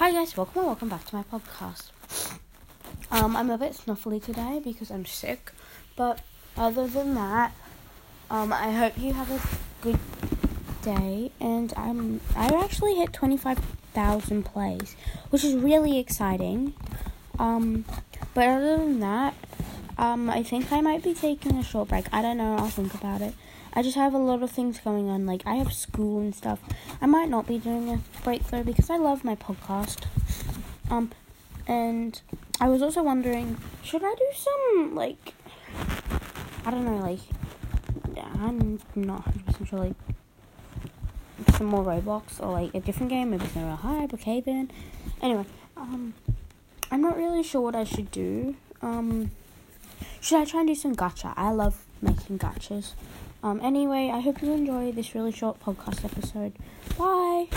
Hi guys, welcome and welcome back to my podcast. Um, I'm a bit snuffly today because I'm sick, but other than that, um, I hope you have a good day. And I'm I actually hit twenty five thousand plays, which is really exciting. Um, but other than that, um, I think I might be taking a short break. I don't know. I'll think about it. I just have a lot of things going on. Like I have school and stuff. I might not be doing a break though because I love my podcast. Um, and I was also wondering, should I do some like, I don't know, like, I'm not hundred percent sure, like, some more Roblox or like a different game, maybe Zero High, Brookhaven. Anyway, um, I'm not really sure what I should do. Um, should I try and do some gacha? I love making gachas. Um, anyway, I hope you enjoy this really short podcast episode. Bye.